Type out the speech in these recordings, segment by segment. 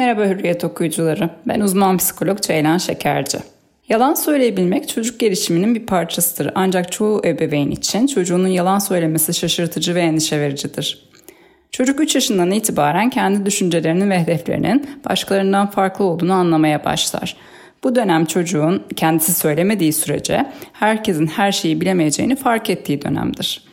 Merhaba Hürriyet okuyucuları. Ben uzman psikolog Ceylan Şekerci. Yalan söyleyebilmek çocuk gelişiminin bir parçasıdır. Ancak çoğu ebeveyn için çocuğunun yalan söylemesi şaşırtıcı ve endişe vericidir. Çocuk 3 yaşından itibaren kendi düşüncelerinin ve hedeflerinin başkalarından farklı olduğunu anlamaya başlar. Bu dönem çocuğun kendisi söylemediği sürece herkesin her şeyi bilemeyeceğini fark ettiği dönemdir.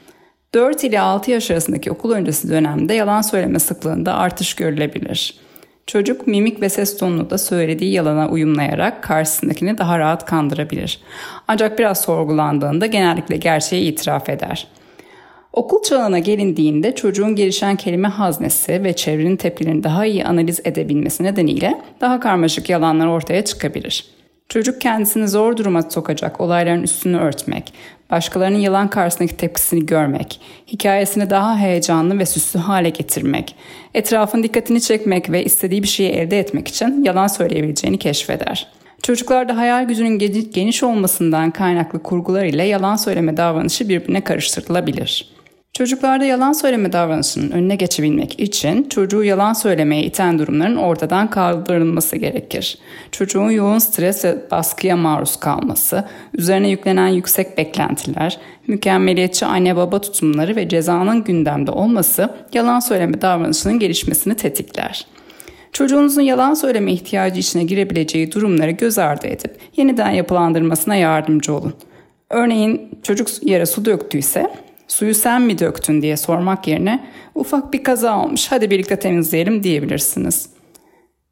4 ile 6 yaş arasındaki okul öncesi dönemde yalan söyleme sıklığında artış görülebilir. Çocuk mimik ve ses tonunu da söylediği yalana uyumlayarak karşısındakini daha rahat kandırabilir. Ancak biraz sorgulandığında genellikle gerçeği itiraf eder. Okul çağına gelindiğinde çocuğun gelişen kelime haznesi ve çevrenin tepkilerini daha iyi analiz edebilmesi nedeniyle daha karmaşık yalanlar ortaya çıkabilir. Çocuk kendisini zor duruma sokacak olayların üstünü örtmek, başkalarının yalan karşısındaki tepkisini görmek, hikayesini daha heyecanlı ve süslü hale getirmek, etrafın dikkatini çekmek ve istediği bir şeyi elde etmek için yalan söyleyebileceğini keşfeder. Çocuklarda hayal gücünün geniş olmasından kaynaklı kurgular ile yalan söyleme davranışı birbirine karıştırılabilir. Çocuklarda yalan söyleme davranışının önüne geçebilmek için çocuğu yalan söylemeye iten durumların ortadan kaldırılması gerekir. Çocuğun yoğun stres ve baskıya maruz kalması, üzerine yüklenen yüksek beklentiler, mükemmeliyetçi anne baba tutumları ve cezanın gündemde olması yalan söyleme davranışının gelişmesini tetikler. Çocuğunuzun yalan söyleme ihtiyacı içine girebileceği durumları göz ardı edip yeniden yapılandırmasına yardımcı olun. Örneğin çocuk yere su döktüyse suyu sen mi döktün diye sormak yerine ufak bir kaza olmuş hadi birlikte temizleyelim diyebilirsiniz.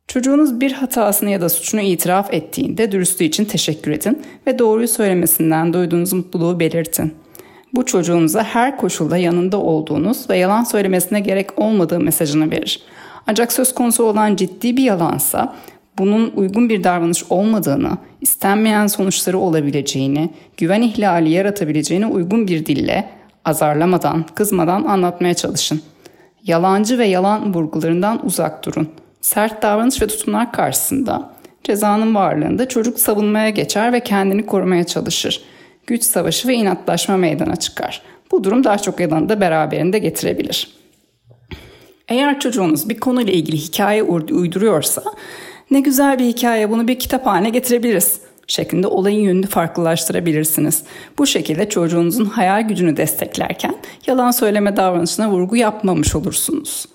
Çocuğunuz bir hatasını ya da suçunu itiraf ettiğinde dürüstlüğü için teşekkür edin ve doğruyu söylemesinden duyduğunuz mutluluğu belirtin. Bu çocuğunuza her koşulda yanında olduğunuz ve yalan söylemesine gerek olmadığı mesajını verir. Ancak söz konusu olan ciddi bir yalansa bunun uygun bir davranış olmadığını, istenmeyen sonuçları olabileceğini, güven ihlali yaratabileceğini uygun bir dille azarlamadan, kızmadan anlatmaya çalışın. Yalancı ve yalan vurgularından uzak durun. Sert davranış ve tutumlar karşısında cezanın varlığında çocuk savunmaya geçer ve kendini korumaya çalışır. Güç savaşı ve inatlaşma meydana çıkar. Bu durum daha çok yalanı da beraberinde getirebilir. Eğer çocuğunuz bir konuyla ilgili hikaye uyduruyorsa ne güzel bir hikaye bunu bir kitap haline getirebiliriz şeklinde olayın yönünü farklılaştırabilirsiniz. Bu şekilde çocuğunuzun hayal gücünü desteklerken yalan söyleme davranışına vurgu yapmamış olursunuz.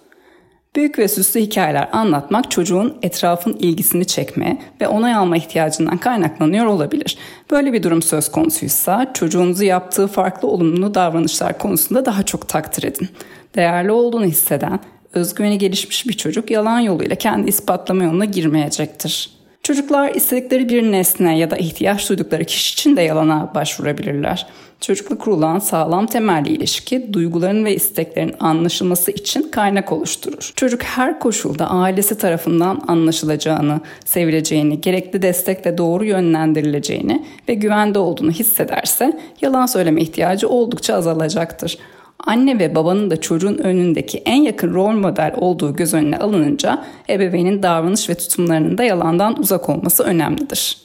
Büyük ve süslü hikayeler anlatmak çocuğun etrafın ilgisini çekme ve onay alma ihtiyacından kaynaklanıyor olabilir. Böyle bir durum söz konusuysa çocuğunuzu yaptığı farklı olumlu davranışlar konusunda daha çok takdir edin. Değerli olduğunu hisseden, özgüveni gelişmiş bir çocuk yalan yoluyla kendi ispatlama yoluna girmeyecektir. Çocuklar istedikleri bir nesne ya da ihtiyaç duydukları kişi için de yalana başvurabilirler. Çocukla kurulan sağlam temelli ilişki duyguların ve isteklerin anlaşılması için kaynak oluşturur. Çocuk her koşulda ailesi tarafından anlaşılacağını, sevileceğini, gerekli destekle doğru yönlendirileceğini ve güvende olduğunu hissederse yalan söyleme ihtiyacı oldukça azalacaktır. Anne ve babanın da çocuğun önündeki en yakın rol model olduğu göz önüne alınınca ebeveynin davranış ve tutumlarının da yalandan uzak olması önemlidir.